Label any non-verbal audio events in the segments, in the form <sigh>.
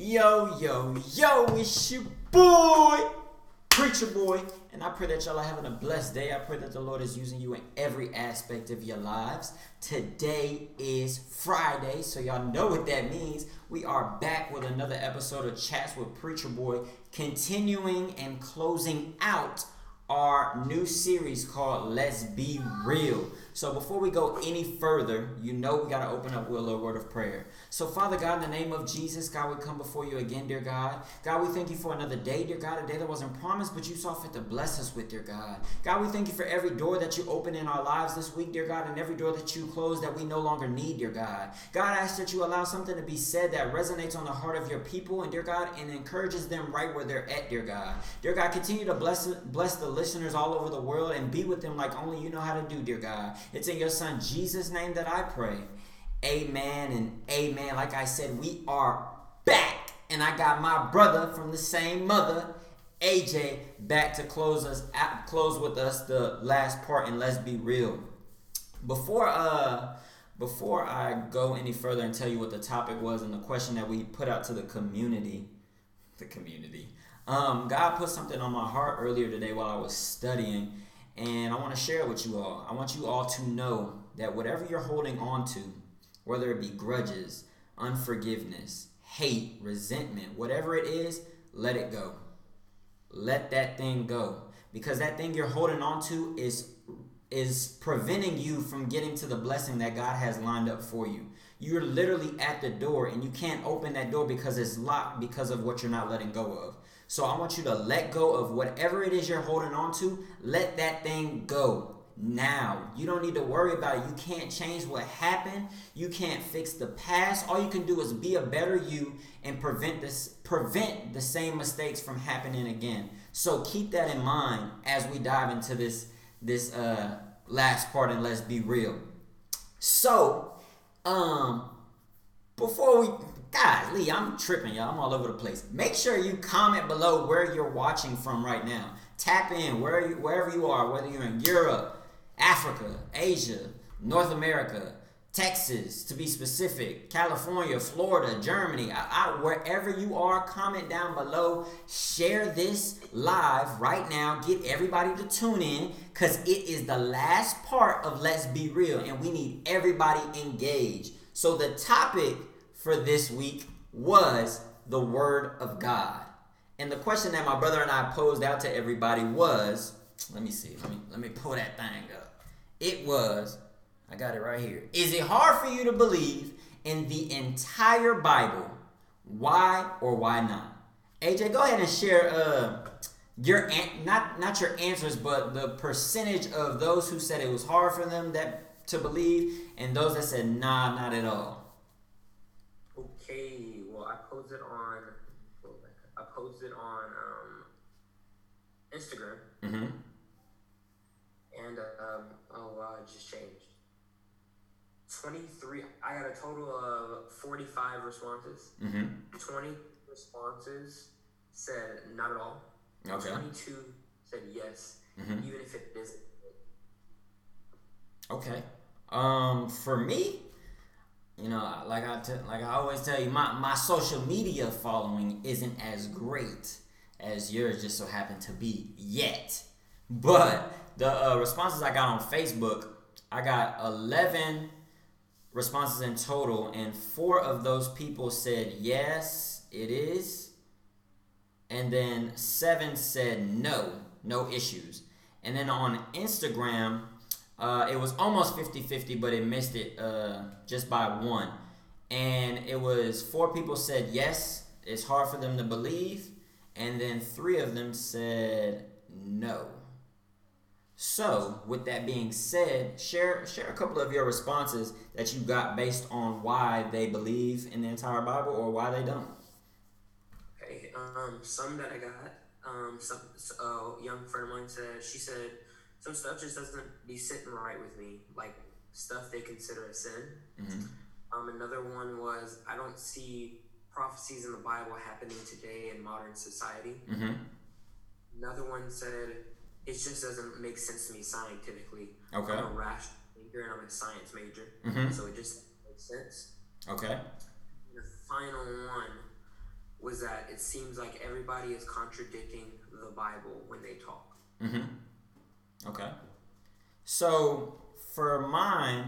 Yo, yo, yo, it's your boy, Preacher Boy, and I pray that y'all are having a blessed day. I pray that the Lord is using you in every aspect of your lives. Today is Friday, so y'all know what that means. We are back with another episode of Chats with Preacher Boy, continuing and closing out our new series called Let's Be Real. So before we go any further, you know we got to open up with a little word of prayer. So, Father God, in the name of Jesus, God, we come before you again, dear God. God, we thank you for another day, dear God, a day that wasn't promised, but you saw fit to bless us with, dear God. God, we thank you for every door that you open in our lives this week, dear God, and every door that you close that we no longer need, dear God. God, I ask that you allow something to be said that resonates on the heart of your people, and dear God, and encourages them right where they're at, dear God. Dear God, continue to bless bless the listeners all over the world and be with them like only you know how to do, dear God. It's in your Son Jesus' name that I pray. Amen and amen. Like I said, we are back. And I got my brother from the same mother, AJ, back to close us close with us the last part and let's be real. Before uh before I go any further and tell you what the topic was and the question that we put out to the community, the community. Um, God put something on my heart earlier today while I was studying, and I want to share it with you all. I want you all to know that whatever you're holding on to, whether it be grudges, unforgiveness, hate, resentment, whatever it is, let it go. Let that thing go. Because that thing you're holding on to is is preventing you from getting to the blessing that God has lined up for you. You're literally at the door and you can't open that door because it's locked because of what you're not letting go of. So I want you to let go of whatever it is you're holding on to. Let that thing go now. You don't need to worry about it. You can't change what happened. You can't fix the past. All you can do is be a better you and prevent this prevent the same mistakes from happening again. So keep that in mind as we dive into this this uh last part and let's be real. So, um before we guys, Lee, I'm tripping, y'all. I'm all over the place. Make sure you comment below where you're watching from right now. Tap in where you, wherever you are, whether you're in Europe, Africa, Asia, North America, Texas, to be specific, California, Florida, Germany, I, I, wherever you are, comment down below. Share this live right now. Get everybody to tune in because it is the last part of Let's Be Real, and we need everybody engaged. So, the topic for this week was the Word of God. And the question that my brother and I posed out to everybody was let me see, let me, let me pull that thing up. It was, I got it right here. Is it hard for you to believe in the entire Bible? Why or why not? AJ, go ahead and share uh, your an- not not your answers, but the percentage of those who said it was hard for them that to believe, and those that said nah, not at all. Okay, well I posted on I posted on um, Instagram. Mm-hmm and um, oh wow, it just changed. 23, I got a total of 45 responses. Mm-hmm. 20 responses said not at all. Okay. 22 said yes, mm-hmm. even if it isn't. Okay. Um, for me, you know, like I t- like I always tell you, my, my social media following isn't as great as yours just so happened to be yet. But the uh, responses I got on Facebook, I got 11 responses in total, and four of those people said, Yes, it is. And then seven said, No, no issues. And then on Instagram, uh, it was almost 50 50, but it missed it uh, just by one. And it was four people said, Yes, it's hard for them to believe. And then three of them said, No. So, with that being said, share share a couple of your responses that you got based on why they believe in the entire Bible or why they don't. Okay, um, some that I got, um, some a young friend of mine said she said some stuff just doesn't be sitting right with me, like stuff they consider a sin. Mm-hmm. Um, another one was I don't see prophecies in the Bible happening today in modern society. Mm-hmm. Another one said it just doesn't make sense to me scientifically. Okay. I'm a rational thinker and I'm a science major, mm-hmm. so it just makes sense. Okay. The final one was that it seems like everybody is contradicting the Bible when they talk. Mm-hmm. Okay. So for mine,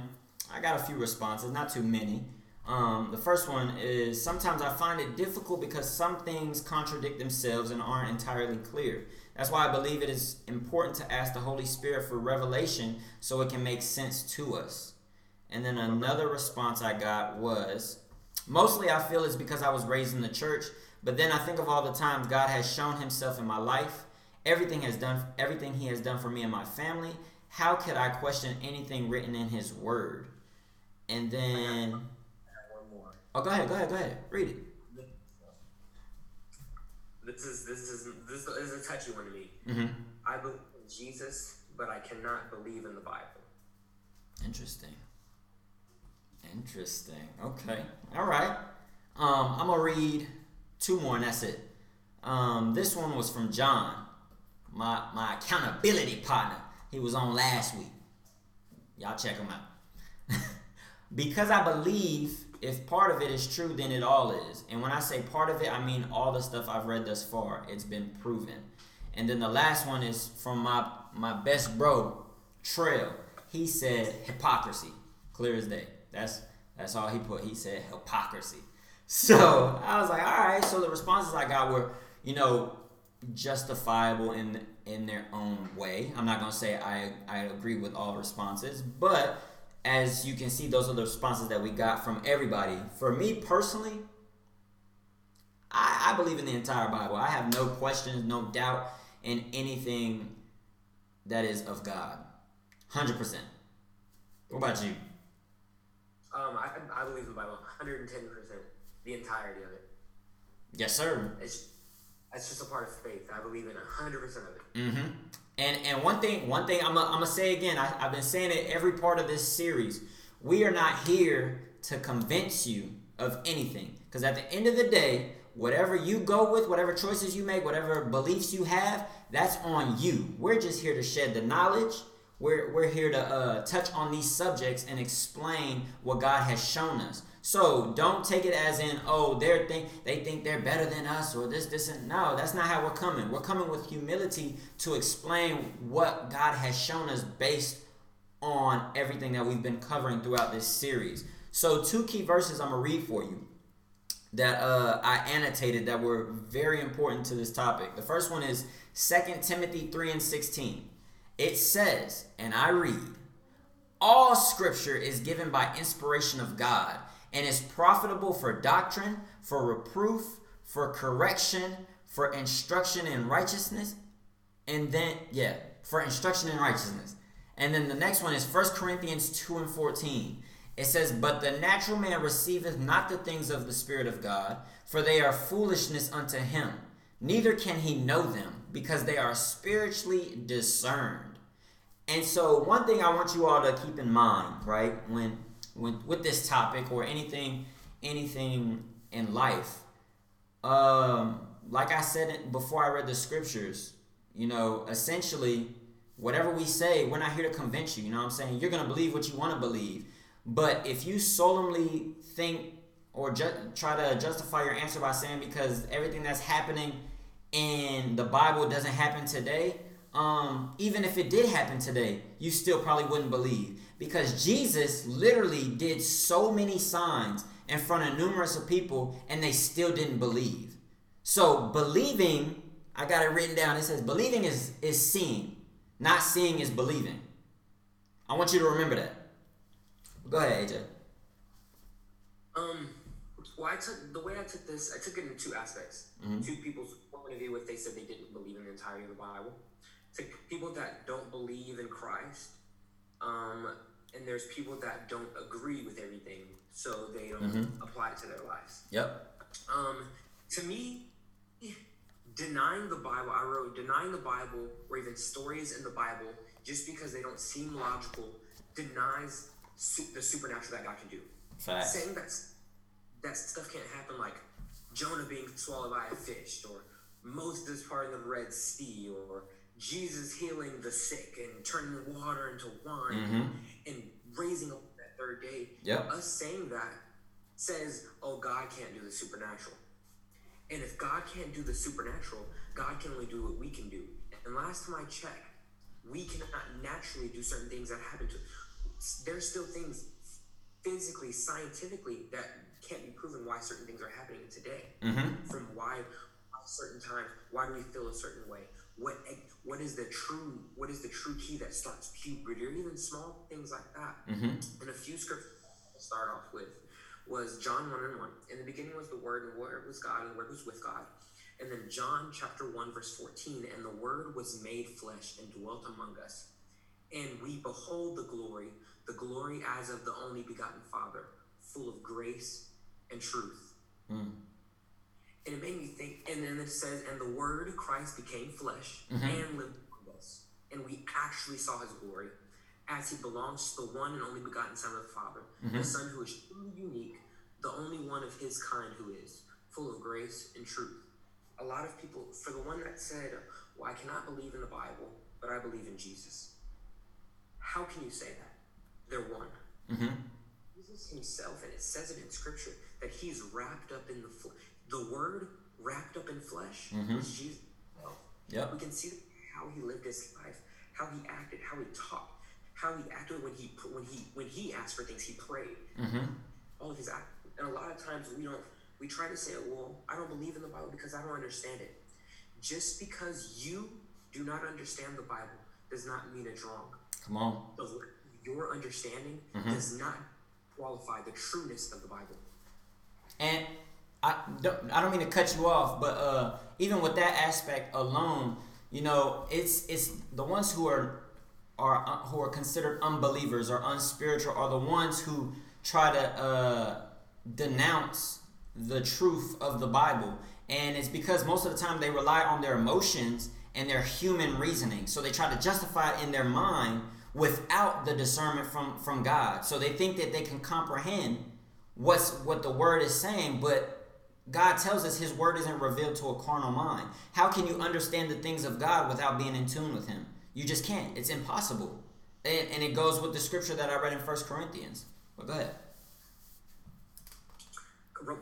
I got a few responses, not too many. Um, the first one is sometimes I find it difficult because some things contradict themselves and aren't entirely clear. That's why I believe it is important to ask the Holy Spirit for revelation so it can make sense to us. And then another response I got was mostly I feel it's because I was raised in the church, but then I think of all the times God has shown himself in my life. Everything has done everything he has done for me and my family. How could I question anything written in his word? And then one more. Oh go ahead, go ahead, go ahead. Read it. This is this is this is a touchy one to me. Mm-hmm. I believe in Jesus, but I cannot believe in the Bible. Interesting. Interesting. Okay. All right. Um, I'm gonna read two more, and that's it. Um, this one was from John, my my accountability partner. He was on last week. Y'all check him out. <laughs> because I believe if part of it is true, then it all is. And when I say part of it, I mean all the stuff I've read thus far. It's been proven. And then the last one is from my my best bro, Trail. He said hypocrisy, clear as day. That's that's all he put. He said hypocrisy. <laughs> So I was like, all right. So the responses I got were, you know, justifiable in in their own way. I'm not gonna say I I agree with all responses, but as you can see, those are the responses that we got from everybody. For me personally, I, I believe in the entire Bible. I have no questions, no doubt in anything that is of God. Hundred percent. What about you? Um, I, I believe in the Bible 110%, the entirety of it. Yes, sir. It's, it's just a part of faith. I believe in 100% of it. Mm-hmm. And and one thing, one thing I'm gonna say again. I, I've been saying it every part of this series. We are not here to convince you of anything, because at the end of the day, whatever you go with, whatever choices you make, whatever beliefs you have, that's on you. We're just here to shed the knowledge. We're, we're here to uh, touch on these subjects and explain what God has shown us. So don't take it as in, oh, they're think they think they're better than us or this, this, and no, that's not how we're coming. We're coming with humility to explain what God has shown us based on everything that we've been covering throughout this series. So two key verses I'm gonna read for you that uh, I annotated that were very important to this topic. The first one is 2 Timothy 3 and 16. It says, and I read, all scripture is given by inspiration of God and is profitable for doctrine, for reproof, for correction, for instruction in righteousness, and then, yeah, for instruction in righteousness. And then the next one is 1 Corinthians 2 and 14. It says, But the natural man receiveth not the things of the Spirit of God, for they are foolishness unto him. Neither can he know them, because they are spiritually discerned. And so, one thing I want you all to keep in mind, right, when, when with this topic or anything, anything in life, um, like I said before, I read the scriptures. You know, essentially, whatever we say, we're not here to convince you. You know what I'm saying? You're gonna believe what you want to believe. But if you solemnly think or ju- try to justify your answer by saying because everything that's happening in the Bible doesn't happen today, um, even if it did happen today, you still probably wouldn't believe because Jesus literally did so many signs in front of numerous of people and they still didn't believe. So believing, I got it written down. It says believing is is seeing, not seeing is believing. I want you to remember that. Go ahead, AJ. Um, well, I took the way I took this. I took it in two aspects. Mhm. Two people's point of view, if they said they didn't believe in the entirety of the Bible. To people that don't believe in Christ, um, and there's people that don't agree with everything, so they don't Mhm. apply it to their lives. Yep. Um, to me, denying the Bible, I wrote denying the Bible or even stories in the Bible just because they don't seem logical denies su- the supernatural that God can do. Facts. Saying that that stuff can't happen, like Jonah being swallowed by a fish, or Moses parting the Red Sea, or Jesus healing the sick and turning water into wine Mhm. and raising up that third day. Yep. Us saying that says, "Oh, God can't do the supernatural." And if God can't do the supernatural, God can only do what we can do. And last time I checked, we cannot naturally do certain things that happen to there's still things physically, scientifically that can't be proven why certain things are happening today. Mm-hmm. From why certain times, why do we feel a certain way? What what is the true what is the true key that starts puberty or even small things like that? Mm-hmm. And a few scriptures to start off with was John 1 and 1. In the beginning was the Word, and the Word was God, and the Word was with God. And then John chapter 1, verse 14, and the Word was made flesh and dwelt among us. And we behold the glory, the glory as of the only begotten Father, full of grace and truth. Mm. And it made me think, and then it says, and the Word, Christ, became flesh Mhm. and lived among us. And we actually saw his glory as he belongs to the one and only begotten Son of the Father, the Mhm. Son who is truly unique, the only one of his kind who is full of grace and truth. A lot of people, for the one that said, Well, I cannot believe in the Bible, but I believe in Jesus. How can you say that? They're one. Mm-hmm. Jesus himself, and it says it in scripture, that he's wrapped up in the flesh. The word wrapped up in flesh Mhm. was Jesus himself. Yep. We can see how he lived his life, how he acted, how he talked, how he acted when he when he when he asked for things, he prayed. Mm-hmm. All of his act, and a lot of times we don't. We try to say, "Well, I don't believe in the Bible because I don't understand it." Just because you do not understand the Bible does not mean it's wrong. Come on. The, your understanding Mhm. does not qualify the trueness of the Bible. And I don't, I don't mean to cut you off, but uh, even with that aspect alone, you know, it's it's the ones who are are uh, who are considered unbelievers or unspiritual are the ones who try to uh, denounce the truth of the Bible, and it's because most of the time they rely on their emotions and their human reasoning, so they try to justify it in their mind without the discernment from from God. So they think that they can comprehend what's what the word is saying, but God tells us his word isn't revealed to a carnal mind. How can you understand the things of God without being in tune with him? You just can't. It's impossible. And, and it goes with the scripture that I read in First Corinthians. But go ahead.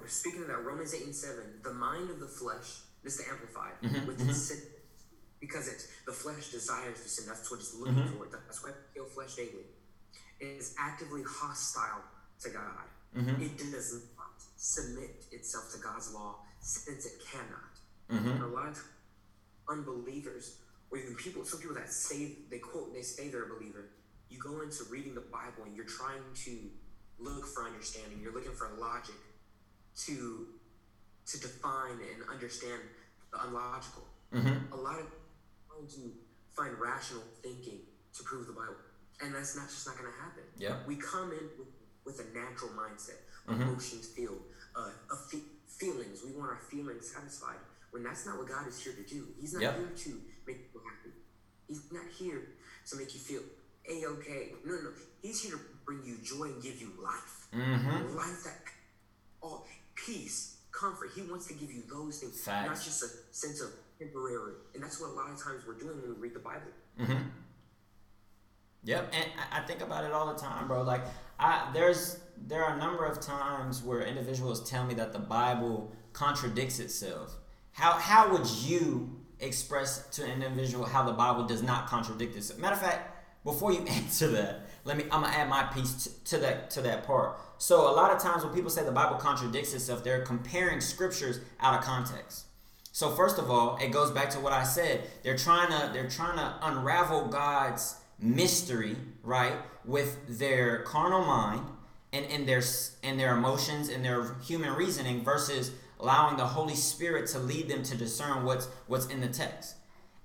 Speaking of that, Romans 8 and 7, the mind of the flesh, this is the amplified, Mhm, with mhm. sin, because it's the flesh desires to sin. That's what it's looking Mhm. for. That's why we kill flesh daily. It is actively hostile to God. Mm-hmm. It does submit itself to God's law since it cannot. Mm-hmm. And a lot of unbelievers, or even people, some people that say they quote, they say they're a believer. You go into reading the Bible and you're trying to look for understanding. You're looking for logic to to define and understand the unlogical. Mm-hmm. A lot of trying to find rational thinking to prove the Bible, and that's not just not going to happen. Yep. We come in with, with a natural mindset, Mhm. emotions filled, uh, a fe- feelings. We want our feelings satisfied. When that's not what God is here to do. He's not Yep. here to make you happy. He's not here to make you feel a okay. No, no, no. He's here to bring you joy and give you life. Mm-hmm. Life that all peace, comfort. He wants to give you those things, not just a sense of temporary. And that's what a lot of times we're doing when we read the Bible. Mm-hmm. Yep, and I- think about it all the time, bro. Like, I there's there are a number of times where individuals tell me that the Bible contradicts itself. How how would you express to an individual how the Bible does not contradict itself? Matter of fact, before you <laughs> answer that, let me I'm gonna add my piece to, to that to that part. So a lot of times when people say the Bible contradicts itself, they're comparing scriptures out of context. So first of all, it goes back to what I said. They're trying to they're trying to unravel God's mystery, right, with their carnal mind and and their and their emotions and their human reasoning versus allowing the Holy Spirit to lead them to discern what's what's in the text.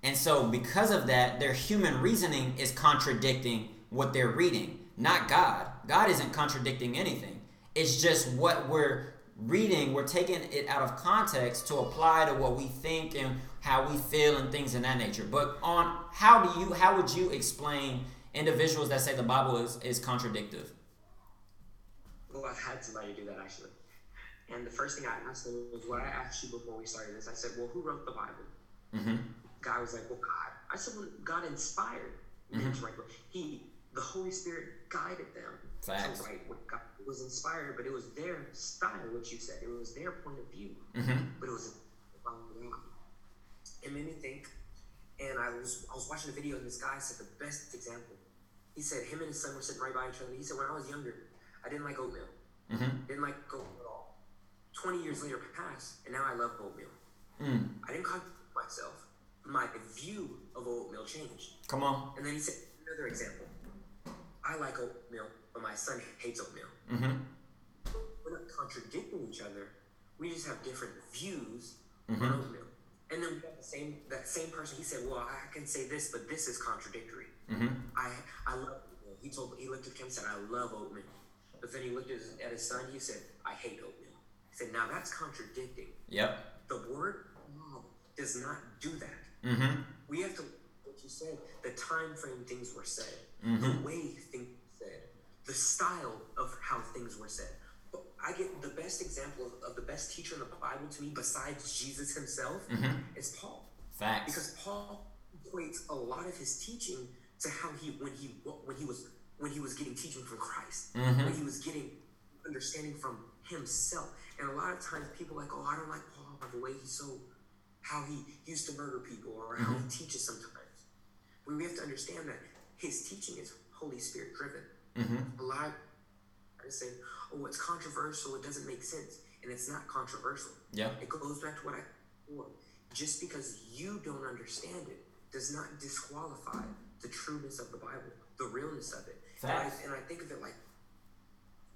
And so because of that, their human reasoning is contradicting what they're reading, not God. God isn't contradicting anything. It's just what we're reading, we're taking it out of context to apply to what we think and how we feel and things in that nature. But on how do you how would you explain individuals that say the Bible is, is contradictive? Well, I've had somebody do that actually. And the first thing I asked them was what I asked you before we started this. I said, Well, who wrote the Bible? Mm-hmm. Guy was like, Well, God. I said, Well, God inspired them Mhm. to write. He, the Holy Spirit guided them Facts. to write what God was inspired, but it was their style, what you said. It was their point of view, Mm-hmm. but it was made me think. And I was I was watching a video and this guy said the best example. He said him and his son were sitting right by each other. He said when I was younger, I didn't like oatmeal. Mm-hmm. Didn't like oatmeal at all. Twenty years later passed, and now I love oatmeal. Mm. I didn't contradict myself. My view of oatmeal changed. Come on. And then he said another example. I like oatmeal, but my son hates oatmeal. Mm-hmm. We're not contradicting each other. We just have different views Mm-hmm. on oatmeal. And then we have the same that same person. He said, "Well, I can say this, but this is contradictory." Mm-hmm. I I love. He told he looked at him and said, "I love oatmeal," but then he looked at his, at his son. He said, "I hate oatmeal." He said, "Now that's contradicting." Yep. The word God does not do that. Mm-hmm. We have to, what you said, the time frame things were said, Mhm. the way things were said, the style of how things were said. I get the best example of, of the best teacher in the Bible to me, besides Jesus himself, Mhm. is Paul. Facts. Because Paul equates a lot of his teaching to how he when he when he was when he was getting teaching from Christ, Mhm. when he was getting understanding from himself. And a lot of times people are like, oh, I don't like Paul by the way he's so how he used to murder people or how he teaches sometimes. But we have to understand that his teaching is Holy Spirit driven. Mm-hmm. A lot of I say, oh, it's controversial, it doesn't make sense. And it's not controversial. Yeah, It goes back to what I before. Just because you don't understand it does not disqualify the trueness of the Bible, the realness of it. And I, and I think of it like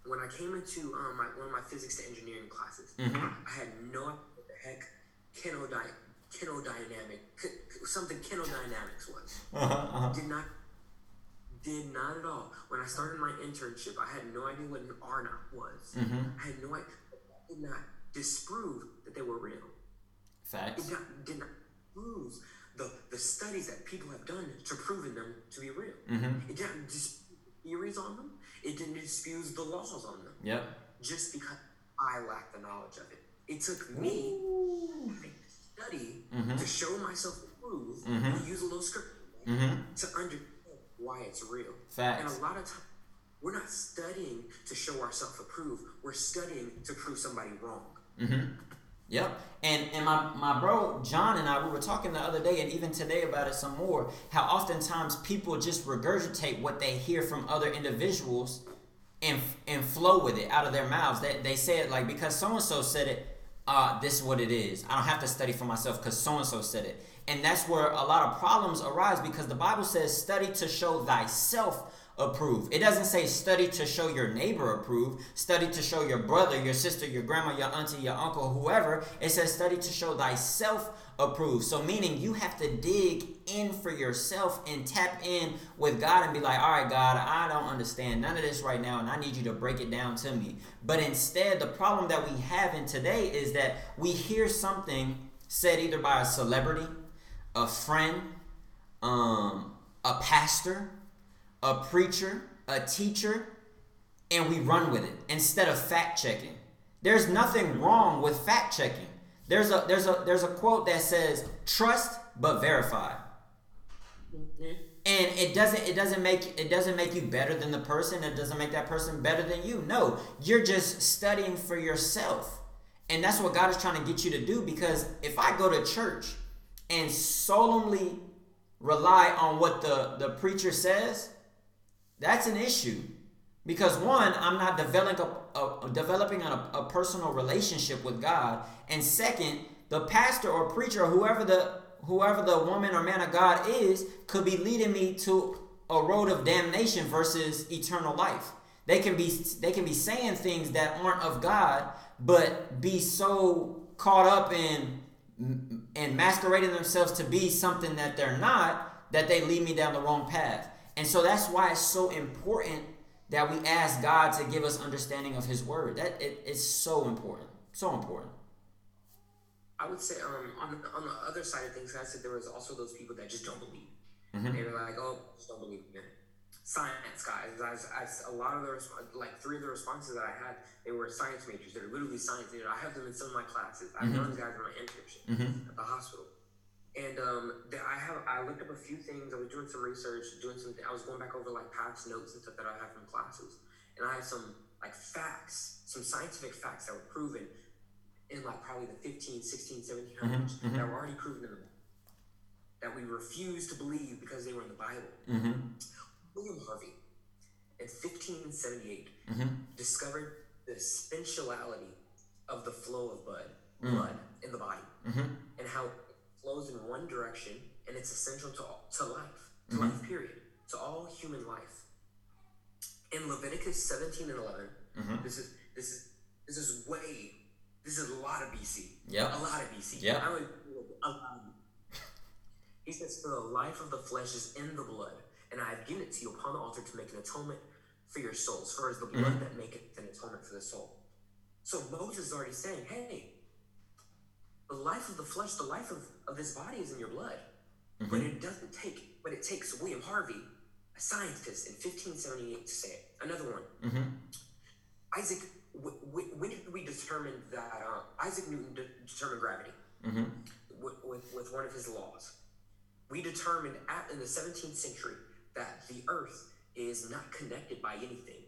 when I came into um, my, one of my physics to engineering classes, Mhm. I had no idea what the heck kinodynamic, ki- something kinodynamics was. Uh-huh. Uh-huh. Did not, did not at all. When I started my internship, I had no idea what an R naught was. Mhm. I had no idea. That did not disprove that they were real. Facts. It not, did not prove the, the studies that people have done to proving them to be real. Mm-hmm. It didn't dispute theories on them. It didn't dispute the laws on them. Yep. Just because I lacked the knowledge of it. It took me to study Mhm. to show myself approved Mhm. and use a little script Mm-hmm. to understand why it's real. Facts. And a lot of times, we're not studying to show ourselves approved. We're studying to prove somebody wrong. Mm-hmm. Yep. And and my, my bro John and I we were talking the other day and even today about it some more. How oftentimes people just regurgitate what they hear from other individuals and and flow with it out of their mouths. They they say it like because so and so said it, uh, this is what it is. I don't have to study for myself because so and so said it. And that's where a lot of problems arise because the Bible says study to show thyself approved. It doesn't say study to show your neighbor approved, study to show your brother, your sister, your grandma, your auntie, your uncle, whoever. It says study to show thyself approved. So meaning you have to dig in for yourself and tap in with God and be like, all right, God, I don't understand none of this right now, and I need you to break it down to me. But instead, the problem that we have in today is that we hear something said either by a celebrity, a friend, um, a pastor, a preacher, a teacher, and we run with it instead of fact checking. There's nothing wrong with fact checking. There's a there's a there's a quote that says trust but verify. And it doesn't it doesn't make it doesn't make you better than the person, it doesn't make that person better than you. No, you're just studying for yourself. And that's what God is trying to get you to do because if I go to church and solemnly rely on what the, the preacher says, that's an issue. Because one, I'm not developing a, a developing a, a personal relationship with God, and second, the pastor or preacher or whoever the whoever the woman or man of God is could be leading me to a road of damnation versus eternal life. They can be they can be saying things that aren't of God, but be so caught up in and masquerading themselves to be something that they're not that they lead me down the wrong path. And so that's why it's so important that we ask God to give us understanding of His Word. That it, it's so important, so important. I would say um, on, on the other side of things, I said there was also those people that just don't believe. Mhm. They were like, oh, just don't believe. Science guys. I, I, a lot of the resp- like three of the responses that I had, they were science majors. They're literally science majors. I have them in some of my classes. I have Mhm. known these guys in my internship Mhm. at the hospital. And um, the, I have I looked up a few things. I was doing some research, doing some. I was going back over like past notes and stuff that I have from classes, and I have some like facts, some scientific facts that were proven in like probably the 15, 16, 1700s Mhm, mhm. that were already proven in the that we refuse to believe because they were in the Bible. Mm-hmm. William Harvey, in 1578, Mm-hmm. discovered the sensuality of the flow of blood, Mm. blood in the body, Mm-hmm. and how it flows in one direction, and it's essential to all, to life, to Mhm. life period, to all human life. In Leviticus 17 and 11, Mm-hmm. this is this is this is way this is a lot of BC. Yeah. A lot of BC. Yeah. I would, a lot of- he says, For the life of the flesh is in the blood, and I have given it to you upon the altar to make an atonement for your souls, for is the blood Mhm. that maketh an atonement for the soul. So Moses is already saying, Hey, the life of the flesh, the life of, of this body is in your blood. But Mhm. it doesn't take, but it takes William Harvey, a scientist, in 1578 to say it. Another one. Mm-hmm. Isaac, w- w- when did we determine that uh, Isaac Newton de- determined gravity Mm-hmm. with, with, with one of his laws? We determined at, in the 17th century that the Earth is not connected by anything.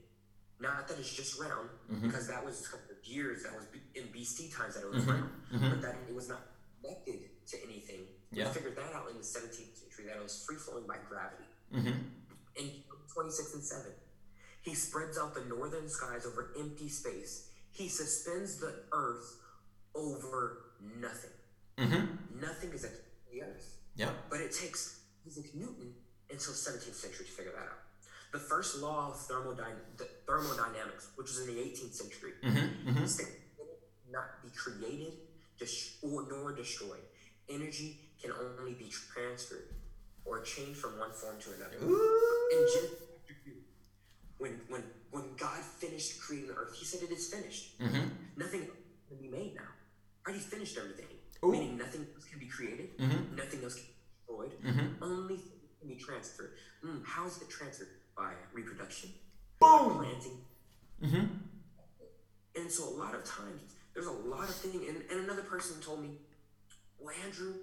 Not that it's just round, Mhm. because that was a couple of years, that was in BC times that it was Mhm. round, Mhm. but that it was not connected to anything. Yeah. We figured that out in the 17th century, that it was free flowing by gravity Mm-hmm. in 26 and 7. He spreads out the northern skies over empty space. He suspends the earth over nothing. Mm-hmm. Nothing is at the earth. Yep. But it takes Isaac Newton until 17th century to figure that out. The first law of thermodyn- the thermodynamics, which was in the 18th century, Mm-hmm. Mm-hmm. states that it cannot be created dis- or nor destroyed. Energy can only be transferred or changed from one form to another. in Genesis chapter 2, when, when, when God finished creating the earth, he said it is finished. Mm-hmm. Nothing can be made now. Already finished everything. Ooh. Meaning nothing else can be created, Mm-hmm. nothing else can be destroyed, Mm-hmm. only be transferred. Mm, how is it transferred? By reproduction, Boom. planting. Mm-hmm. And so a lot of times, there's a lot of things, and, and another person told me, well, Andrew,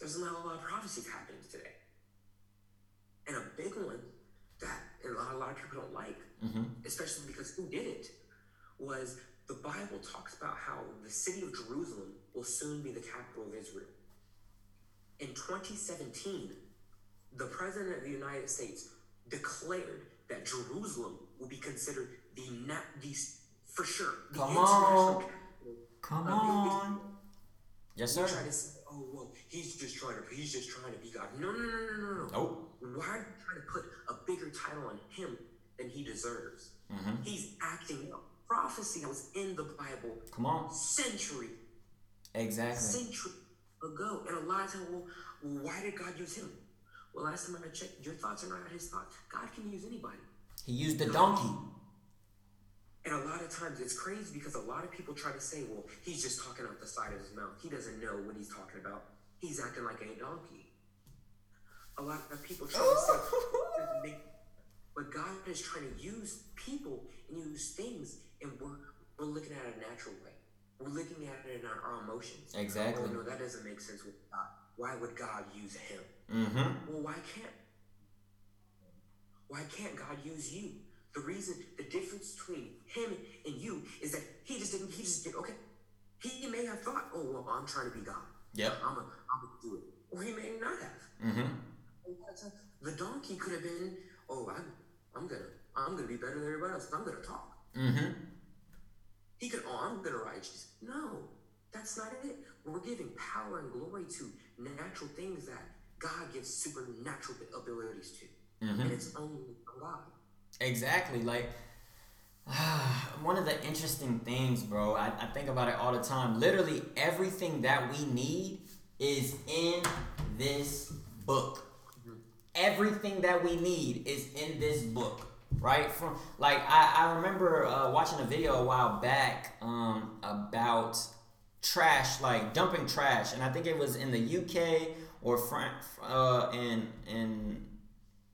there's not a lot of prophecies happening today. And a big one that a lot, a lot of people don't like Mm-hmm. especially because who did it, was the Bible talks about how the city of Jerusalem will soon be the capital of Israel. In 2017, the President of the United States declared that Jerusalem will be considered the na- the for sure the Come on. Come of on. Yes, sir. try to say, oh well, he's just trying to he's just trying to be God. No, no, no, no, no, no. Nope. Why are you trying to put a bigger title on him than he deserves? Mm-hmm. He's acting out prophecy that was in the Bible Come on. century, Exactly. century ago. And a lot of times, well, well, why did God use him? Well, last time I checked, your thoughts are not his thoughts. God can use anybody. He used the donkey. And a lot of times it's crazy because a lot of people try to say, well, he's just talking out the side of his mouth. He doesn't know what he's talking about. He's acting like a donkey. A lot of people try to say, <laughs> but God is trying to use people and use things, and we're, we're looking at it a natural way. We're looking at it in our, our emotions. Exactly. Oh, no, that doesn't make sense with God. Why would God use him? Mm-hmm. Well, why can't why can't God use you? The reason, the difference between him and you is that he just didn't. He just did okay. He may have thought, oh well, I'm trying to be God. Yeah, I'm gonna, I'm gonna do it, or he may not have. Mm-hmm. The donkey could have been, oh, I'm, I'm gonna, I'm gonna be better than everybody else. I'm gonna talk. Mm-hmm. He could, oh, I'm gonna ride Jesus. No, that's not it. We're giving power and glory to natural things that God gives supernatural abilities to, Mm-hmm. and it's only from God. Exactly. Like <sighs> one of the interesting things, bro, I, I think about it all the time. Literally everything that we need is in this book. Everything that we need is in this book. Right? From like I, I remember uh, watching a video a while back um, about trash, like dumping trash, and I think it was in the UK or France, uh, in in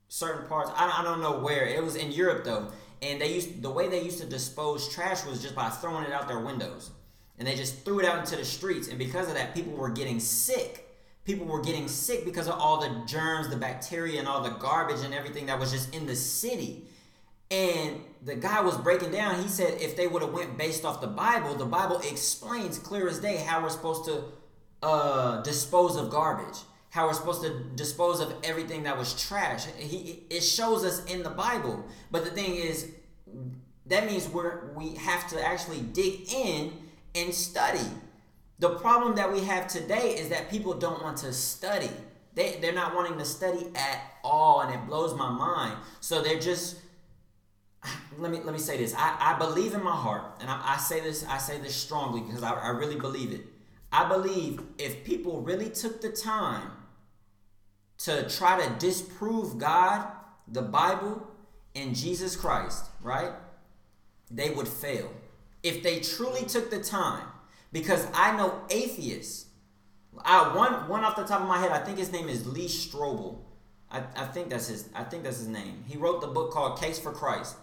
certain parts. I, I don't know where. It was in Europe though, and they used the way they used to dispose trash was just by throwing it out their windows, and they just threw it out into the streets. And because of that, people were getting sick. People were getting sick because of all the germs, the bacteria, and all the garbage and everything that was just in the city. And the guy was breaking down. He said if they would have went based off the Bible, the Bible explains clear as day how we're supposed to uh, dispose of garbage, how we're supposed to dispose of everything that was trash. He it shows us in the Bible. But the thing is, that means we're we have to actually dig in and study. The problem that we have today is that people don't want to study. They they're not wanting to study at all, and it blows my mind. So they're just let me let me say this. I, I believe in my heart, and I, I say this I say this strongly because I, I really believe it. I believe if people really took the time to try to disprove God, the Bible, and Jesus Christ, right? They would fail. If they truly took the time, because I know atheists. I one one off the top of my head, I think his name is Lee Strobel. I, I think that's his I think that's his name. He wrote the book called Case for Christ.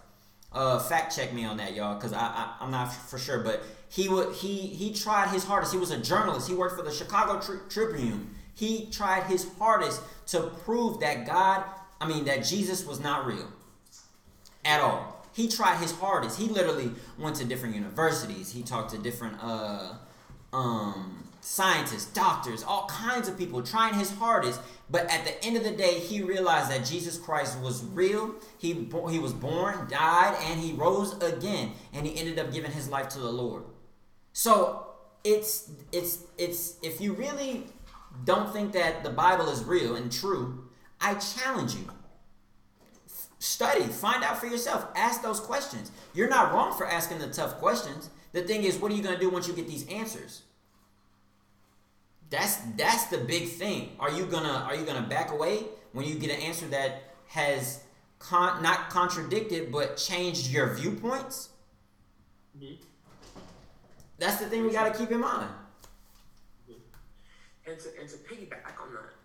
Uh, fact check me on that, y'all, because I, I I'm not for sure, but he would he he tried his hardest. He was a journalist. He worked for the Chicago Tri- Tribune. He tried his hardest to prove that God, I mean that Jesus was not real at all. He tried his hardest. He literally went to different universities. He talked to different uh um scientists, doctors, all kinds of people trying his hardest. But at the end of the day, he realized that Jesus Christ was real. He, he was born, died, and he rose again. And he ended up giving his life to the Lord. So it's it's it's if you really don't think that the Bible is real and true, I challenge you. Study, find out for yourself, ask those questions. You're not wrong for asking the tough questions. The thing is, what are you going to do once you get these answers? That's that's the big thing. Are you gonna are you gonna back away when you get an answer that has con- not contradicted but changed your viewpoints? Mm-hmm. That's the thing we got to keep in mind. And to and to piggyback on that,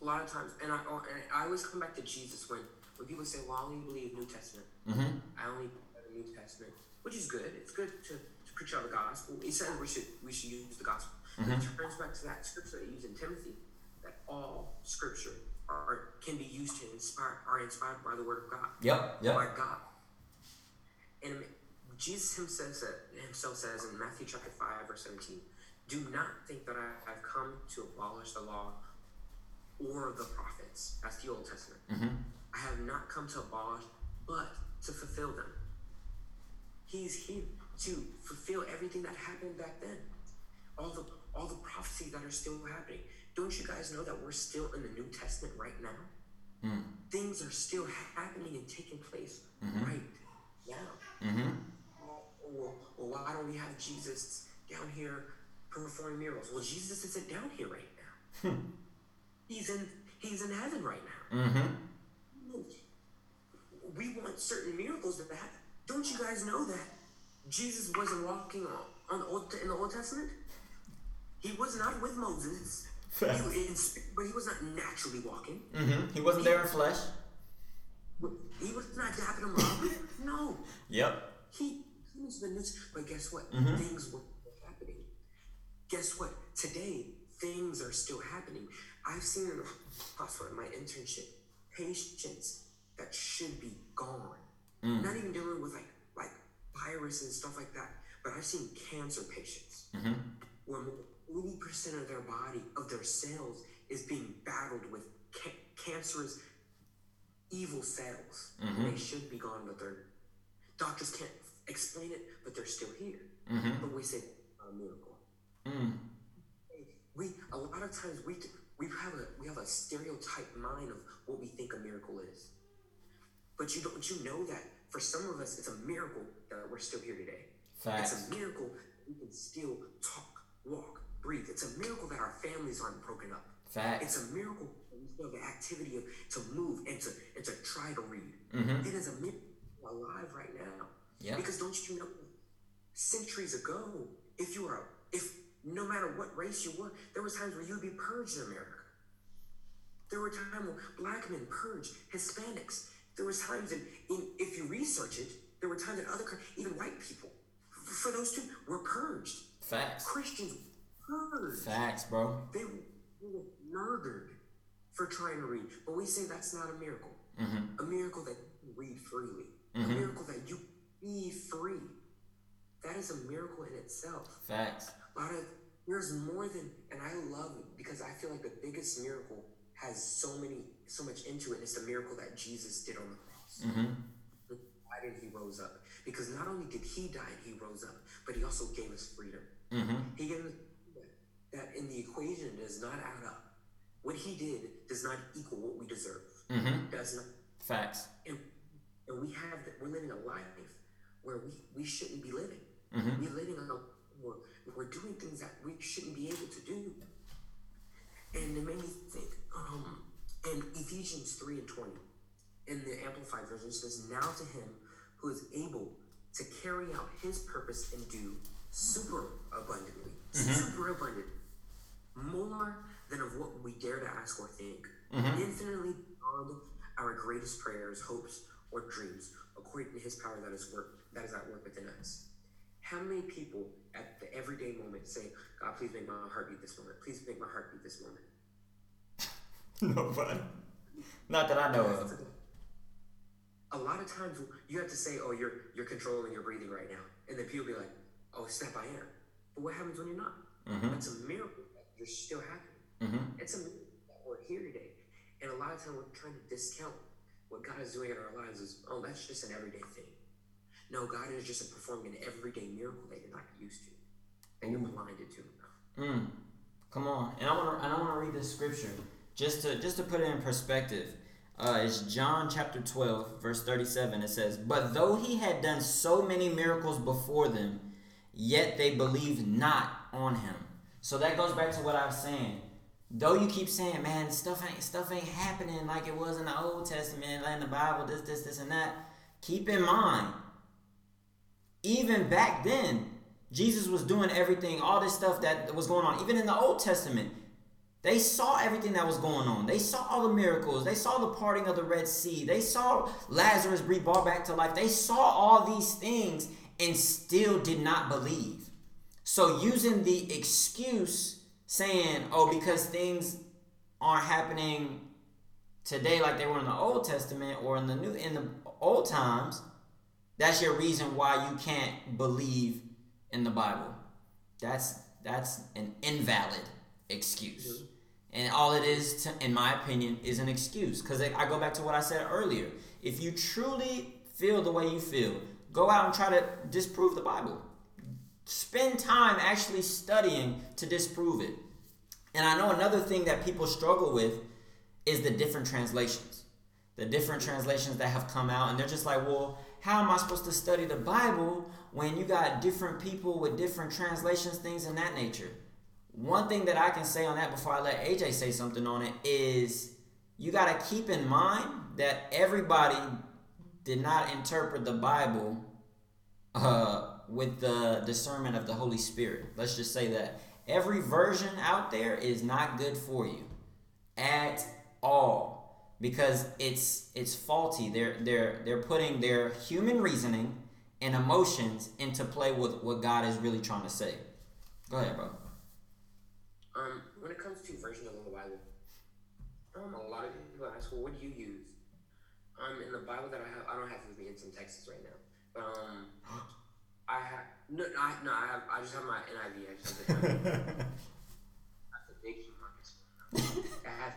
a lot of times, and I and I always come back to Jesus when when people say, "Well, I only believe New Testament. Mm-hmm. I only believe the New Testament," which is good. It's good to, to preach out the gospel. He says we should we should use the gospel. Mm-hmm. It turns back to that scripture that used in Timothy, that all scripture are, can be used to inspire are inspired by the word of God. Yep. Yep. By God. And Jesus himself, said, himself says in Matthew chapter 5, verse 17, Do not think that I have come to abolish the law or the prophets. That's the Old Testament. Mm-hmm. I have not come to abolish, but to fulfill them. He's here to fulfill everything that happened back then. All the all the prophecies that are still happening. Don't you guys know that we're still in the New Testament right now? Mm. Things are still happening and taking place mm-hmm. right now. Mm-hmm. Or, or why don't we have Jesus down here performing miracles? Well, Jesus isn't down here right now. Hmm. he's in he's in heaven right now. Mm-hmm. We want certain miracles to happen. Don't you guys know that Jesus wasn't walking on the Old, in the Old Testament? He was not with Moses. He, in, but he was not naturally walking. Mm-hmm. He wasn't he, there in flesh. He was not dapping him up. <laughs> no. Yep. He, he was the news. But guess what? Mm-hmm. Things were. Guess what? Today, things are still happening. I've seen in the hospital, my internship, patients that should be gone. Mm. Not even dealing with like like virus and stuff like that. But I've seen cancer patients mm-hmm. where 80% of their body, of their cells, is being battled with ca- cancerous evil cells. Mm-hmm. They should be gone, but they're doctors can't explain it, but they're still here. Mm-hmm. But we say a miracle. Mm. We a lot of times we we have a we have a stereotype mind of what we think a miracle is. But you don't you know that for some of us it's a miracle that we're still here today. Facts. It's a miracle we can still talk, walk, breathe. It's a miracle that our families aren't broken up. It's a miracle that we still have the activity of to move and to and to try to read. Mm-hmm. It is a miracle alive right now. Yeah. Because don't you know, centuries ago, if you were if no matter what race you were, there were times where you'd be purged in America. There were times when black men purged Hispanics. There was times in, in if you research it, there were times in other even white people, for those two, were purged. Facts. Christians murdered. Facts, bro. They were murdered for trying to read. But we say that's not a miracle. Mm-hmm. A miracle that you read freely. Mm-hmm. A miracle that you be free. That is a miracle in itself. Facts. A lot of there's more than, and I love it because I feel like the biggest miracle has so many, so much into it. And it's the miracle that Jesus did on the cross. Mm-hmm. Why did he rose up? Because not only did he die and he rose up, but he also gave us freedom. Mm-hmm. He gave us that in the equation does not add up. What he did does not equal what we deserve. Mm-hmm. Does not. Facts. And, and we have that. We're living a life where we, we shouldn't be living. Mm-hmm. We're living on a where we're doing things that we shouldn't be able to do. And it made me think. Um, in Ephesians three and twenty, in the Amplified version, says, "Now to him who is able to carry out his purpose and do super abundantly, super abundant, more than of what we dare to ask or think, infinitely beyond our greatest prayers, hopes, or dreams, according to his power that is work that is at work within us. How many people at the everyday moment say, God, please make my heart beat this moment. Please make my heart beat this moment. <laughs> Nobody. Not that I know of. A lot of times you have to say, "Oh, you're you're controlling your breathing right now," and then people be like, "Oh, snap, I am." But what happens when you're not? Mm-hmm. It's a miracle that you're still happy. Mm-hmm. It's a miracle that we're here today. And a lot of times we're trying to discount what God is doing in our lives is, oh, that's just an everyday thing. No, God is just performing an everyday miracle that you're not used to, and you're blinded to. Mm. Come on, and I want to and I want to read this scripture just to just to put it in perspective. Uh, it's John chapter twelve, verse thirty-seven. It says, "But though he had done so many miracles before them, yet they believed not on him." So that goes back to what I was saying. Though you keep saying, "Man, stuff ain't stuff ain't happening like it was in the Old Testament, like in the Bible, this, this, this, and that," keep in mind, even back then, Jesus was doing everything, all this stuff that was going on. Even in the Old Testament, they saw everything that was going on. They saw all the miracles. They saw the parting of the Red Sea. They saw Lazarus be brought back to life. They saw all these things and still did not believe. So using the excuse saying, "Oh, because things aren't happening today like they were in the Old Testament or in the new in the old times," that's your reason why you can't believe in the Bible. That's that's an invalid excuse. And all it is, to, in my opinion, is an excuse. Because I go back to what I said earlier. If you truly feel the way you feel, go out and try to disprove the Bible. Spend time actually studying to disprove it. And I know another thing that people struggle with is the different translations. The different translations that have come out, and they're just like, well, how am I supposed to study the Bible when you got different people with different translations, things in that nature? One thing that I can say on that before I let AJ say something on it is you got to keep in mind that everybody did not interpret the Bible uh, with the discernment of the Holy Spirit. Let's just say that every version out there is not good for you at all because it's it's faulty. They're they're they're putting their human reasoning and emotions into play with what God is really trying to say. Go ahead, bro. Um, when it comes to version of the Bible, um, a lot of people ask, well, what do you use? Um, in the Bible that I have, I don't have with me. It's in Texas right now, but um, <gasps> I have no, no, I, no, I have. I just have my NIV. I just have the <laughs> NIV. That's the big markets. <laughs> I have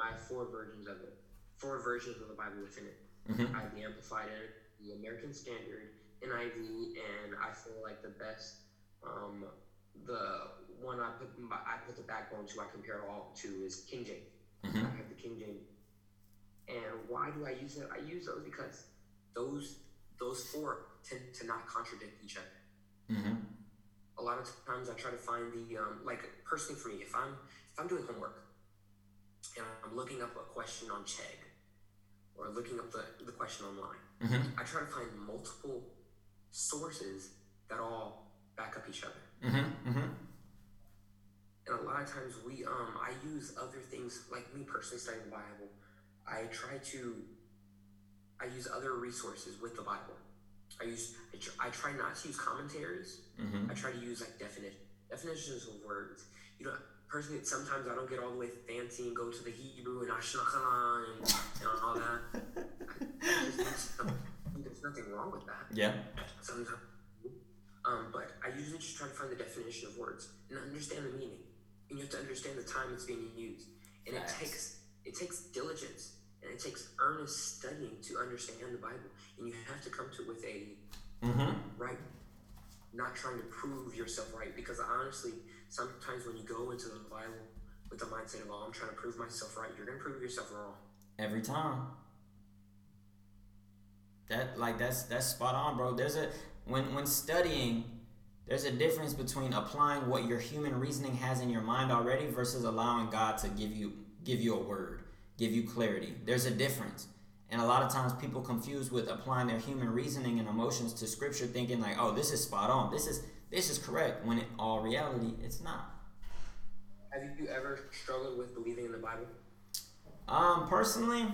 I have four versions of it. Four versions of the Bible within it. Mhm. I have the Amplified, the American Standard, NIV, and I feel like the best. Um, the one I put my, I put the backbone to, I compare all to is King James. Mhm. I have the King James. And why do I use it? I use those because those those four tend to not contradict each other. Mm-hmm. A lot of times I try to find the um, like personally for me, if I'm if I'm doing homework and I'm looking up a question on Chegg or looking up the, the question online, Mm-hmm. I try to find multiple sources that all back up each other. Mm-hmm. Mm-hmm. and a lot of times we um i use other things like me personally studying the bible i try to i use other resources with the bible i use i, tr- I try not to use commentaries Mm-hmm. i try to use like definition definitions of words you know personally sometimes i don't get all the way fancy and go to the hebrew and ashnachala and, and all that I, there's nothing wrong with that Yeah. sometimes Um, but I usually just try to find the definition of words and understand the meaning. And you have to understand the time it's being used. And Facts. it takes it takes diligence and it takes earnest studying to understand the Bible. And you have to come to it with a Mm-hmm. right, not trying to prove yourself right. Because honestly, sometimes when you go into the Bible with the mindset of, oh, I'm trying to prove myself right, you're going to prove yourself wrong. Every time. That like that's that's spot on, bro. There's a when when studying, there's a difference between applying what your human reasoning has in your mind already versus allowing God to give you give you a word, give you clarity. There's a difference. And a lot of times people confuse with applying their human reasoning and emotions to scripture thinking like, "Oh, this is spot on. This is this is correct." When in all reality, it's not. Have you ever struggled with believing in the Bible? Um, personally,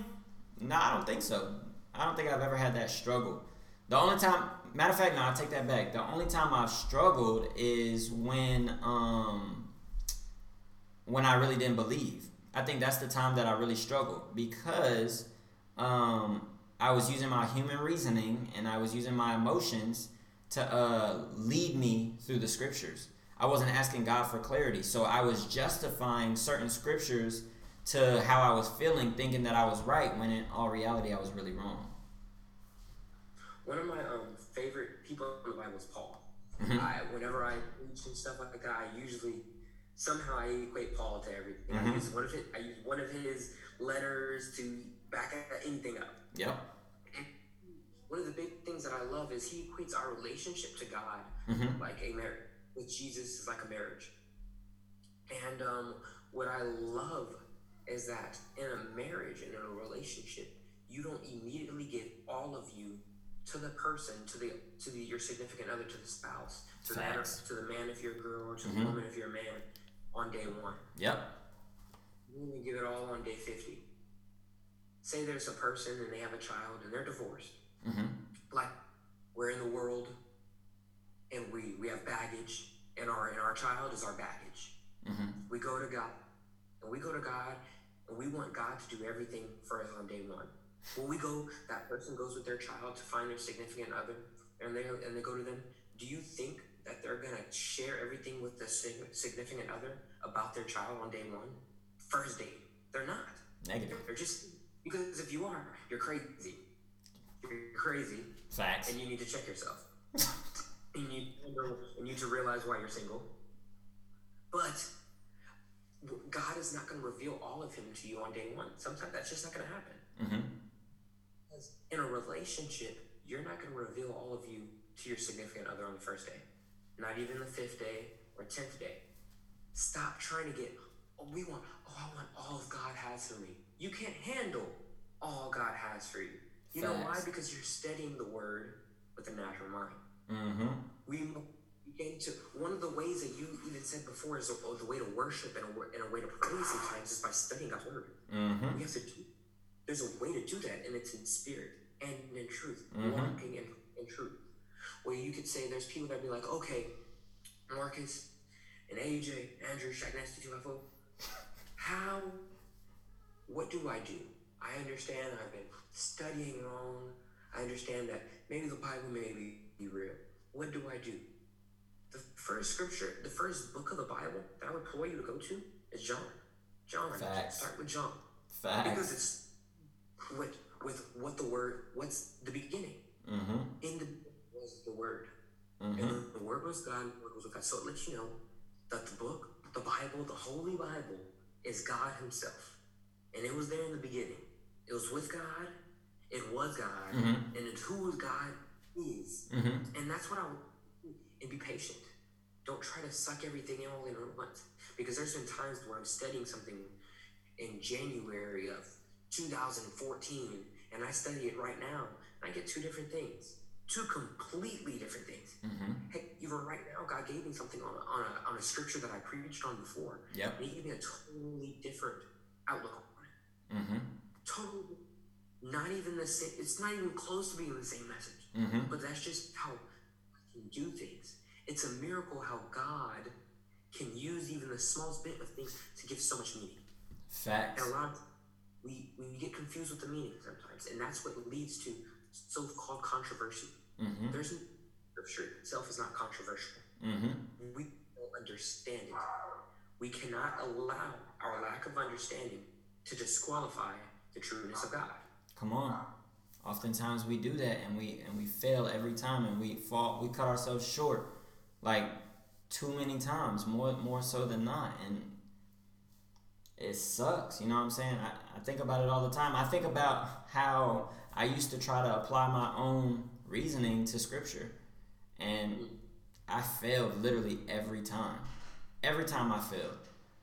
no, I don't think so. I don't think I've ever had that struggle. The only time, matter of fact, no, I take that back. The only time I've struggled is when, um, when I really didn't believe. I think that's the time that I really struggled because, um, I was using my human reasoning and I was using my emotions to uh, lead me through the scriptures. I wasn't asking God for clarity, so I was justifying certain scriptures to how I was feeling, thinking that I was right, when in all reality I was really wrong. One of my um, favorite people in the Bible is Paul. Mhm. I, whenever I preach and stuff like that, I usually somehow I equate Paul to everything. I Mhm. use one of his, I use one of his letters to back anything up. Yep. One of the big things that I love is he equates our relationship to God Mm-hmm. like a marriage with Jesus is like a marriage. And um, what I love is that in a marriage and in a relationship, you don't immediately give all of you to the person, to the to the your significant other, to the spouse, to the to the man if you're a girl, or to Mhm. the woman if you're a man, on day one. Yep. You only give it all on day fifty. Say there's a person and they have a child and they're divorced Mm-hmm. like we're in the world and we we have baggage and our and our child is our baggage Mm-hmm. we go to god and we go to god and we want god to do everything for us on day one when we go that person goes with their child to find their significant other and they and they go to them do you think that they're gonna share everything with the significant other about their child on day one first date they're not Negative. they're just because if you are you're crazy you're crazy Facts. and you need to check yourself. and <laughs> you you need to realize why you're single. But God is not going to reveal all of Him to you on day one. Sometimes that's just not going to happen. Mm-hmm. Because in a relationship, you're not going to reveal all of you to your significant other on the first day, not even the fifth day or tenth day. Stop trying to get. Oh, we want. Oh, I want all of God has for me. You can't handle all God has for you. You know why? Because you're studying the Word with a natural mind. Mm-hmm. we begin to one of the ways that you even said before is the, the way to worship and a, and a way to praise sometimes is by studying God's word. Mm-hmm. We have to do. There's a way to do that, and it's in spirit and in truth, Mhm. walking in, in truth. Where you could say there's people that would be like, okay, Marcus and AJ, Andrew, Shaq Nasty Two Five O. How? What do I do? I understand I've been studying wrong. I understand that maybe the Bible may be, real. What do I do? The first scripture, the first book of the Bible that I would implore you to go to is John. John. Facts. Start with John Facts. because it's with with what the word. What's the beginning? Mm-hmm. In the was the word, Mm-hmm. and the, the word was God. The word was with God. So it lets you know that the book, the Bible, the Holy Bible, is God Himself, and it was there in the beginning. It was with God. It was God, Mhm. and it's who God is. Mm-hmm. And that's what I and be patient. Don't try to suck everything in all in at once. Because there's been times where I'm studying something in January of 2014 and I study it right now and I get two different things. Two completely different things. Mm-hmm. Hey, even right now, God gave me something on a, on a, on a scripture that I preached on before. Yep. And He gave me a totally different outlook on it. Mm-hmm. Totally, not even the same. It's not even close to being the same message. Mm-hmm. But that's just how I can do things. It's a miracle how God can use even the smallest bit of things to give so much meaning. Facts. And a lot of we, we get confused with the meaning sometimes, and that's what leads to so-called controversy. Mm-hmm. There's scripture itself is not controversial. Mm-hmm. We don't understand it. We cannot allow our lack of understanding to disqualify the trueness of God. Come on. Oftentimes we do that and we and we fail every time and we fall we cut ourselves short like too many times, more more so than not. And it sucks, you know what I'm saying? I, I think about it all the time. I think about how I used to try to apply my own reasoning to scripture. And I failed literally every time. Every time I failed.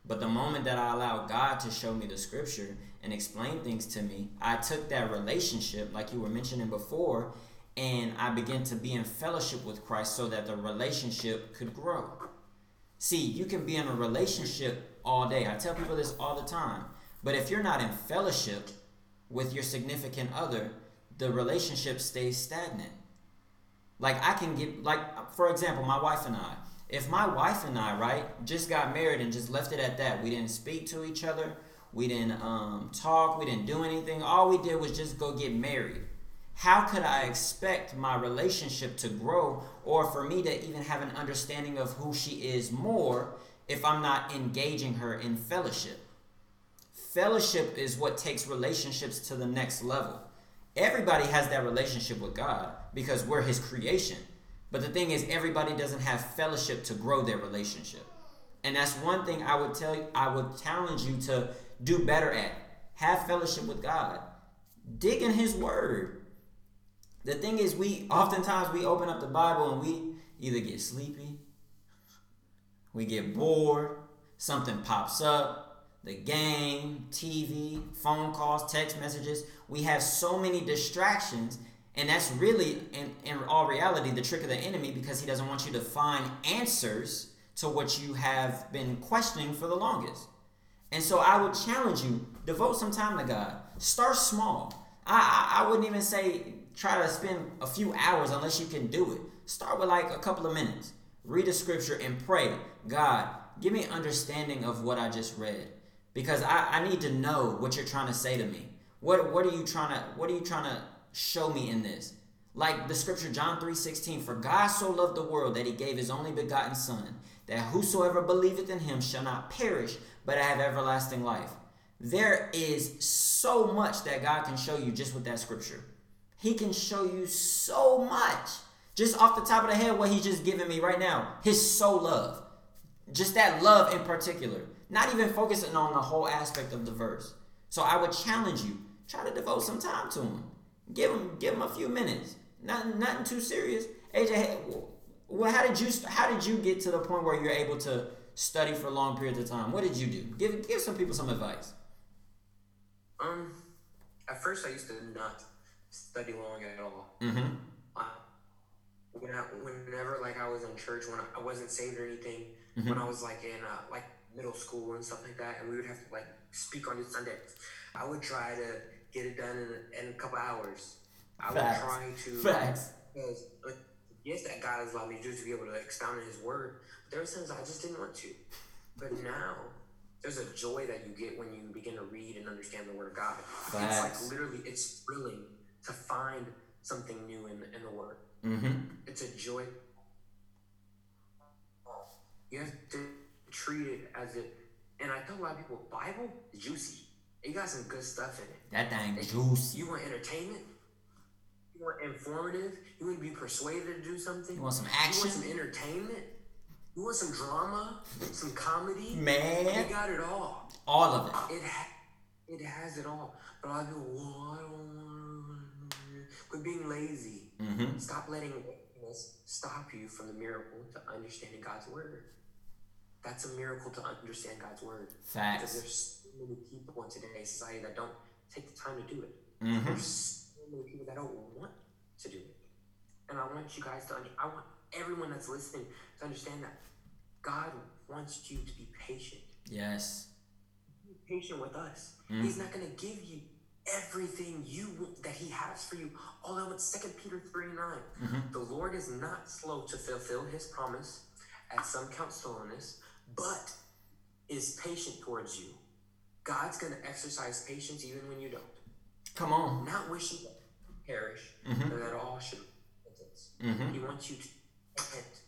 But the moment that I allowed God to show me the scripture and explain things to me, I took that relationship, like you were mentioning before, and I began to be in fellowship with Christ so that the relationship could grow. See, you can be in a relationship all day. I tell people this all the time. But if you're not in fellowship with your significant other, the relationship stays stagnant. Like I can get like for example, my wife and I. If my wife and I, right, just got married and just left it at that, we didn't speak to each other, we didn't um, talk, we didn't do anything. All we did was just go get married. How could I expect my relationship to grow or for me to even have an understanding of who she is more if I'm not engaging her in fellowship? Fellowship is what takes relationships to the next level. Everybody has that relationship with God because we're His creation. But the thing is, everybody doesn't have fellowship to grow their relationship. And that's one thing I would tell you, I would challenge you to do better at. Have fellowship with God. Dig in His Word. The thing is, we oftentimes we open up the Bible and we either get sleepy, we get bored, something pops up, the game, TV, phone calls, text messages. We have so many distractions, and that's really, in, in all reality, the trick of the enemy because he doesn't want you to find answers to what you have been questioning for the longest. And so I would challenge you, devote some time to God. Start small. I, I, wouldn't even say try to spend a few hours unless you can do it. Start with like a couple of minutes. Read a scripture and pray, God, give me understanding of what I just read. Because I, I need to know what you're trying to say to me. What what are you trying to what are you trying to show me in this? Like the scripture John 3:16, for God so loved the world that he gave his only begotten son, that whosoever believeth in him shall not perish, but I have everlasting life. There is so much that God can show you just with that scripture. He can show you so much. Just off the top of the head, what he's just giving me right now, his soul love. Just that love in particular. Not even focusing on the whole aspect of the verse. So I would challenge you, try to devote some time to him. Give him give him a few minutes. Nothing nothing too serious. AJ, well, how did you how did you get to the point where you're able to study for long periods of time? What did you do? Give give some people some advice. Um, at first I used to not study long at all. Mm-hmm. Uh, when I, whenever like I was in church, when I, I wasn't saved or anything, Mhm. when I was like in uh, like middle school and stuff like that, and we would have to like speak on this Sunday, I would try to get it done in, in a couple hours. I Facts. would try to Facts. because like, yes, that God has allowed me to do to be able to expound in His Word. But there were times I just didn't want to. But <laughs> now there's a joy that you get when you begin to read and understand the Word of God. It's like literally, it's thrilling to find something new in in the Word. Mm-hmm. It's a joy. You have to treat it as it. And I tell a lot of people, Bible is juicy. It got some good stuff in it. That thing juicy. You want entertainment? Want informative? You want to be persuaded to do something? You want some action. You want some entertainment? You want some drama? Some comedy? Man. You got it all. All of it. It ha- it has it all. But a lot of people, well, I don't want. Quit being lazy. Mm-hmm. Stop letting laziness stop you from the miracle to understanding God's word. That's a miracle to understand God's word. Facts. Because there's so many people in today's society that don't take the time to do it. Mm-hmm. People that don't want to do it. And I want you guys to, under, I want everyone that's listening to understand that God wants you to be patient. Yes. Be patient with us. Mm. He's not going to give you everything you want, that He has for you. All that with Second Peter 3 9. Mhm. The Lord is not slow to fulfill His promise, as some count slowness, but is patient towards you. God's going to exercise patience even when you don't. Come on. Not wishing perish, Mhm. that all should repentance. Mm-hmm. He wants you to repent.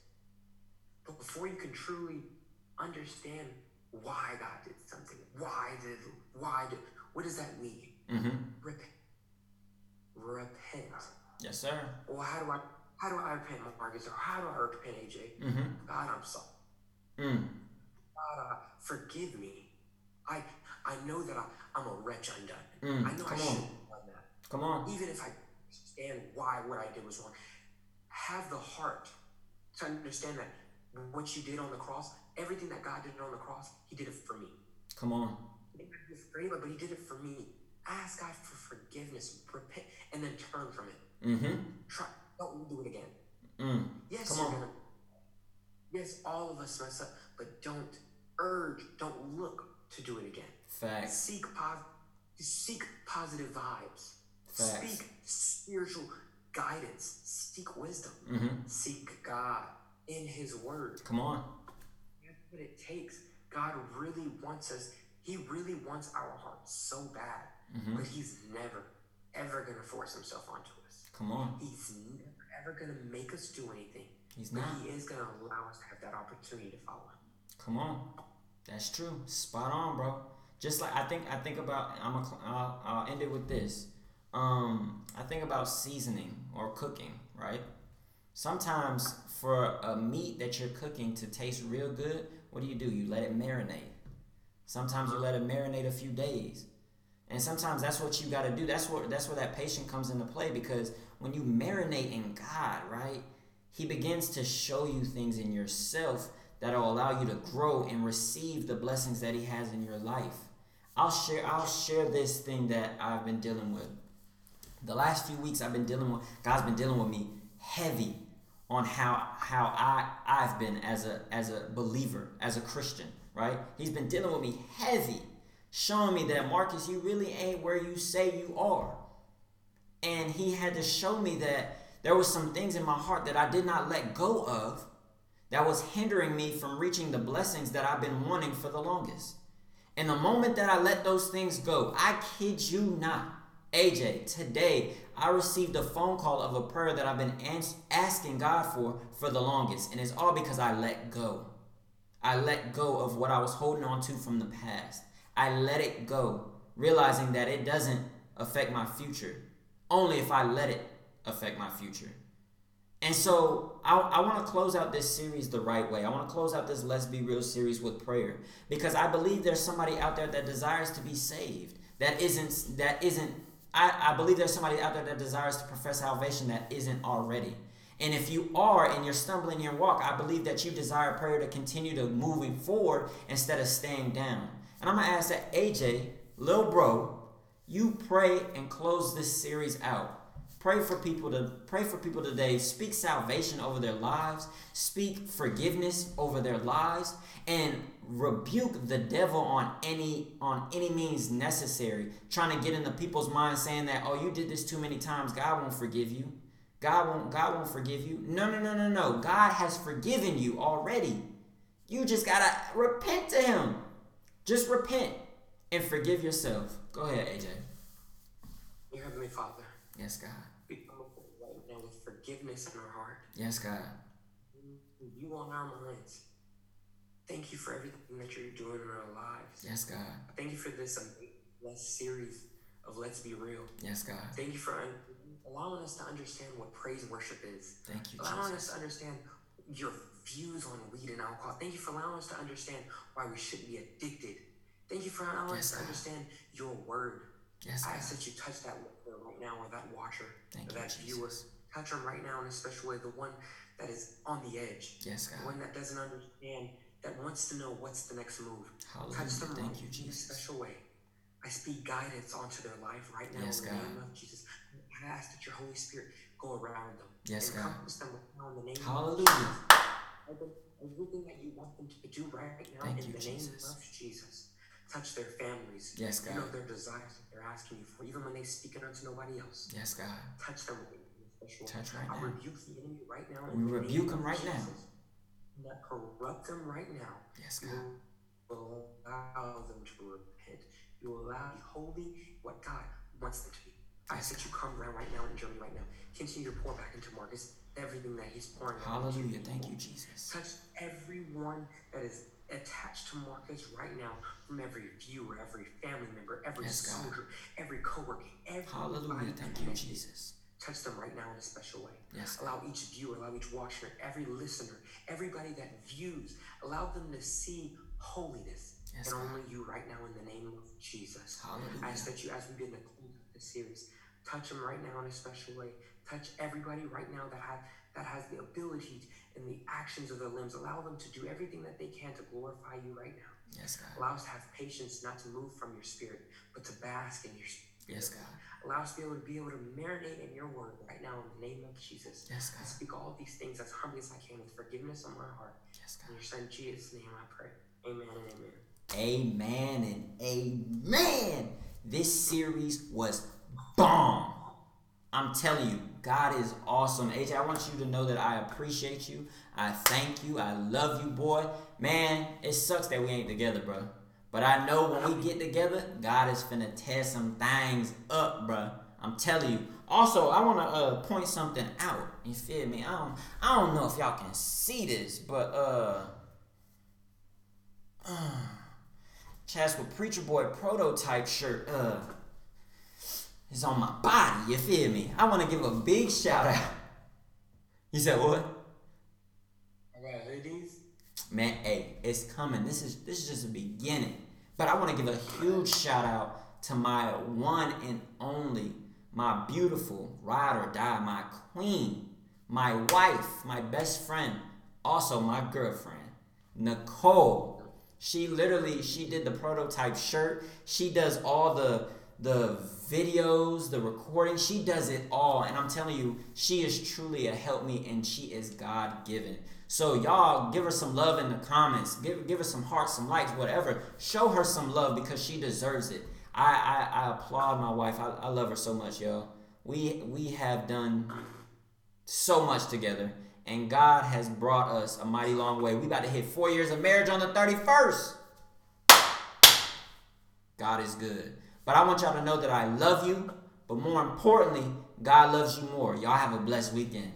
But before you can truly understand why God did something, why did, why did, what does that mean? Mm-hmm. Repent. Repent. Yes, sir. Well, how do I, how do I repent, Marcus? Or how do I repent, AJ? Mm-hmm. God, I'm sorry. Mm. God, uh, forgive me. I, I know that I, I'm a wretch undone. Mm. I know I shouldn't on. have done that. Come on. even if I understand why what I did was wrong, have the heart to understand that what you did on the cross, everything that God did on the cross, He did it for me. Come on. He didn't do it for anybody, but He did it for me. Ask God for forgiveness, repent, and then turn from it. Mm-hmm. Try, don't do it again. Mm. Yes, Come you're on. gonna. Yes, all of us mess up, but don't urge, don't look to do it again. Facts. Seek pos- seek positive vibes. Facts. Speak spiritual guidance. Seek wisdom. Mm-hmm. Seek God in His Word. Come on. That's what it takes. God really wants us. He really wants our hearts so bad, Mm-hmm. but He's never, ever going to force Himself onto us. Come on. He's never, ever going to make us do anything. He's not. But. He is going to allow us to have that opportunity to follow Him. Come on. That's true. Spot on, bro. Just like I think I think about I'm a, I'll, I'll end it with this. Um, I think about seasoning or cooking, right? Sometimes for a meat that you're cooking to taste real good, what do you do? You let it marinate. Sometimes you let it marinate a few days. And sometimes that's what you got to do. That's what that's where that patience comes into play because when you marinate in God, right? He begins to show you things in yourself that'll allow you to grow and receive the blessings that he has in your life. I'll share I'll share this thing that I've been dealing with. The last few weeks I've been dealing with God's been dealing with me heavy on how how I I've been as a as a believer, as a Christian, right? He's been dealing with me heavy, showing me that Marcus, you really ain't where you say you are. And he had to show me that there was some things in my heart that I did not let go of that was hindering me from reaching the blessings that I've been wanting for the longest. And the moment that I let those things go, I kid you not, AJ, today I received a phone call of a prayer that I've been ans- asking God for for the longest. And it's all because I let go. I let go of what I was holding on to from the past. I let it go, realizing that it doesn't affect my future, only if I let it affect my future. And so I, I want to close out this series the right way. I want to close out this Let's Be Real series with prayer because I believe there's somebody out there that desires to be saved. That isn't that isn't I, I believe there's somebody out there that desires to profess salvation that isn't already. And if you are and you're stumbling in your walk, I believe that you desire prayer to continue to moving forward instead of staying down. And I'm gonna ask that AJ, little bro, you pray and close this series out. Pray for people to pray for people today. Speak salvation over their lives. Speak forgiveness over their lives, and rebuke the devil on any on any means necessary. Trying to get into people's minds saying that oh you did this too many times, God won't forgive you. God won't God won't forgive you. No no no no no. God has forgiven you already. You just gotta repent to Him. Just repent and forgive yourself. Go ahead, AJ. Dear Heavenly Father, Yes, God. we come before you right now with forgiveness in our heart. Yes, God. You on our minds. Thank you for everything that you're doing in our lives. Yes, God. Thank you for this series of Let's Be Real. Yes, God. Thank you for allowing us to understand what praise worship is. Thank you, allowing us to understand your views on weed and alcohol. Thank you for allowing us to understand why we shouldn't be addicted. Thank you for allowing Yes, us to understand your word. Yes, I God. ask that you touch that right now or that watcher Thank or you, that viewer. Jesus. Touch them right now in a special way. The one that is on the edge. Yes, The one that doesn't understand, that wants to know what's the next move. Hallelujah. Touch them Thank you, in a special way. I speak guidance onto their life right now Yes, in the God. name of Jesus. I ask that your Holy Spirit go around them. Yes, God. encompass them in the name Hallelujah. of Jesus. Everything that you want them to do right now Thank in you, the Jesus. name of Jesus. Touch their families. Yes, God. You know their desires that they're asking you for, even when they speak it unto nobody else. Yes, God. Touch them Touch right I now. rebuke the enemy right now. We rebuke him right now. Jesus. That corrupt them right now. Yes, You God. will allow them to repent. You will allow to be holy what God wants them to be. I ask that you come around right now and Germany right now. Continue to pour back into Marcus. everything that He's pouring out. Hallelujah. Thank you, Jesus. Touch everyone that is attached to Marcus right now, from every viewer, every family member, every Yes, God. soldier, every coworker, every Hallelujah. Thank you, Jesus. Touch them right now in a special way. Yes, Allow each viewer, allow each watcher, every listener, everybody that views, allow them to see holiness Yes, and only you right now in the name of Jesus. Hallelujah. I ask that you, as we begin to close this series, touch them right now in a special way. Touch everybody right now that has that has the ability and the actions of their limbs. Allow them to do everything that they can to glorify you right now. Yes, God. Allow us to have patience, not to move from your spirit, but to bask in your spirit. Yes, God. Allow us to be able to be able to marinate in your word right now in the name of Jesus. Yes, I God. speak all these things as humbly as I can with forgiveness on my heart. Yes, God. In your son Jesus' name I pray. Amen and amen. Amen and amen. This series was bomb. I'm telling you, God is awesome. AJ, I want you to know that I appreciate you. I thank you. I love you, boy. Man, it sucks that we ain't together, bro. But I know when we get together, God is finna tear some things up, bro. I'm telling you. Also, I want to uh, point something out. You feel me? I don't, I don't know if y'all can see this, but uh, <sighs> Chaz with Preacher Boy prototype shirt uh is on my body, you feel me? I wanna give a big shout out. You said what? I got hoodies. Man, hey, it's coming. This is this is just the beginning. But I wanna give a huge shout out to my one and only, my beautiful ride or die, my queen, my wife, my best friend, also my girlfriend, Nicole. She literally she did the prototype shirt. She does all the the videos, the recording. She does it all, and I'm telling you, she is truly a help me, and she is God given. So y'all give her some love in the comments. Give give her some hearts, some likes, whatever. Show her some love because she deserves it. I I, I applaud my wife. I, I love her so much, yo. We we have done so much together. And God has brought us a mighty long way. We about to hit four years of marriage on the 31st. God is good. But I want y'all to know that I love you. But more importantly, God loves you more. Y'all have a blessed weekend.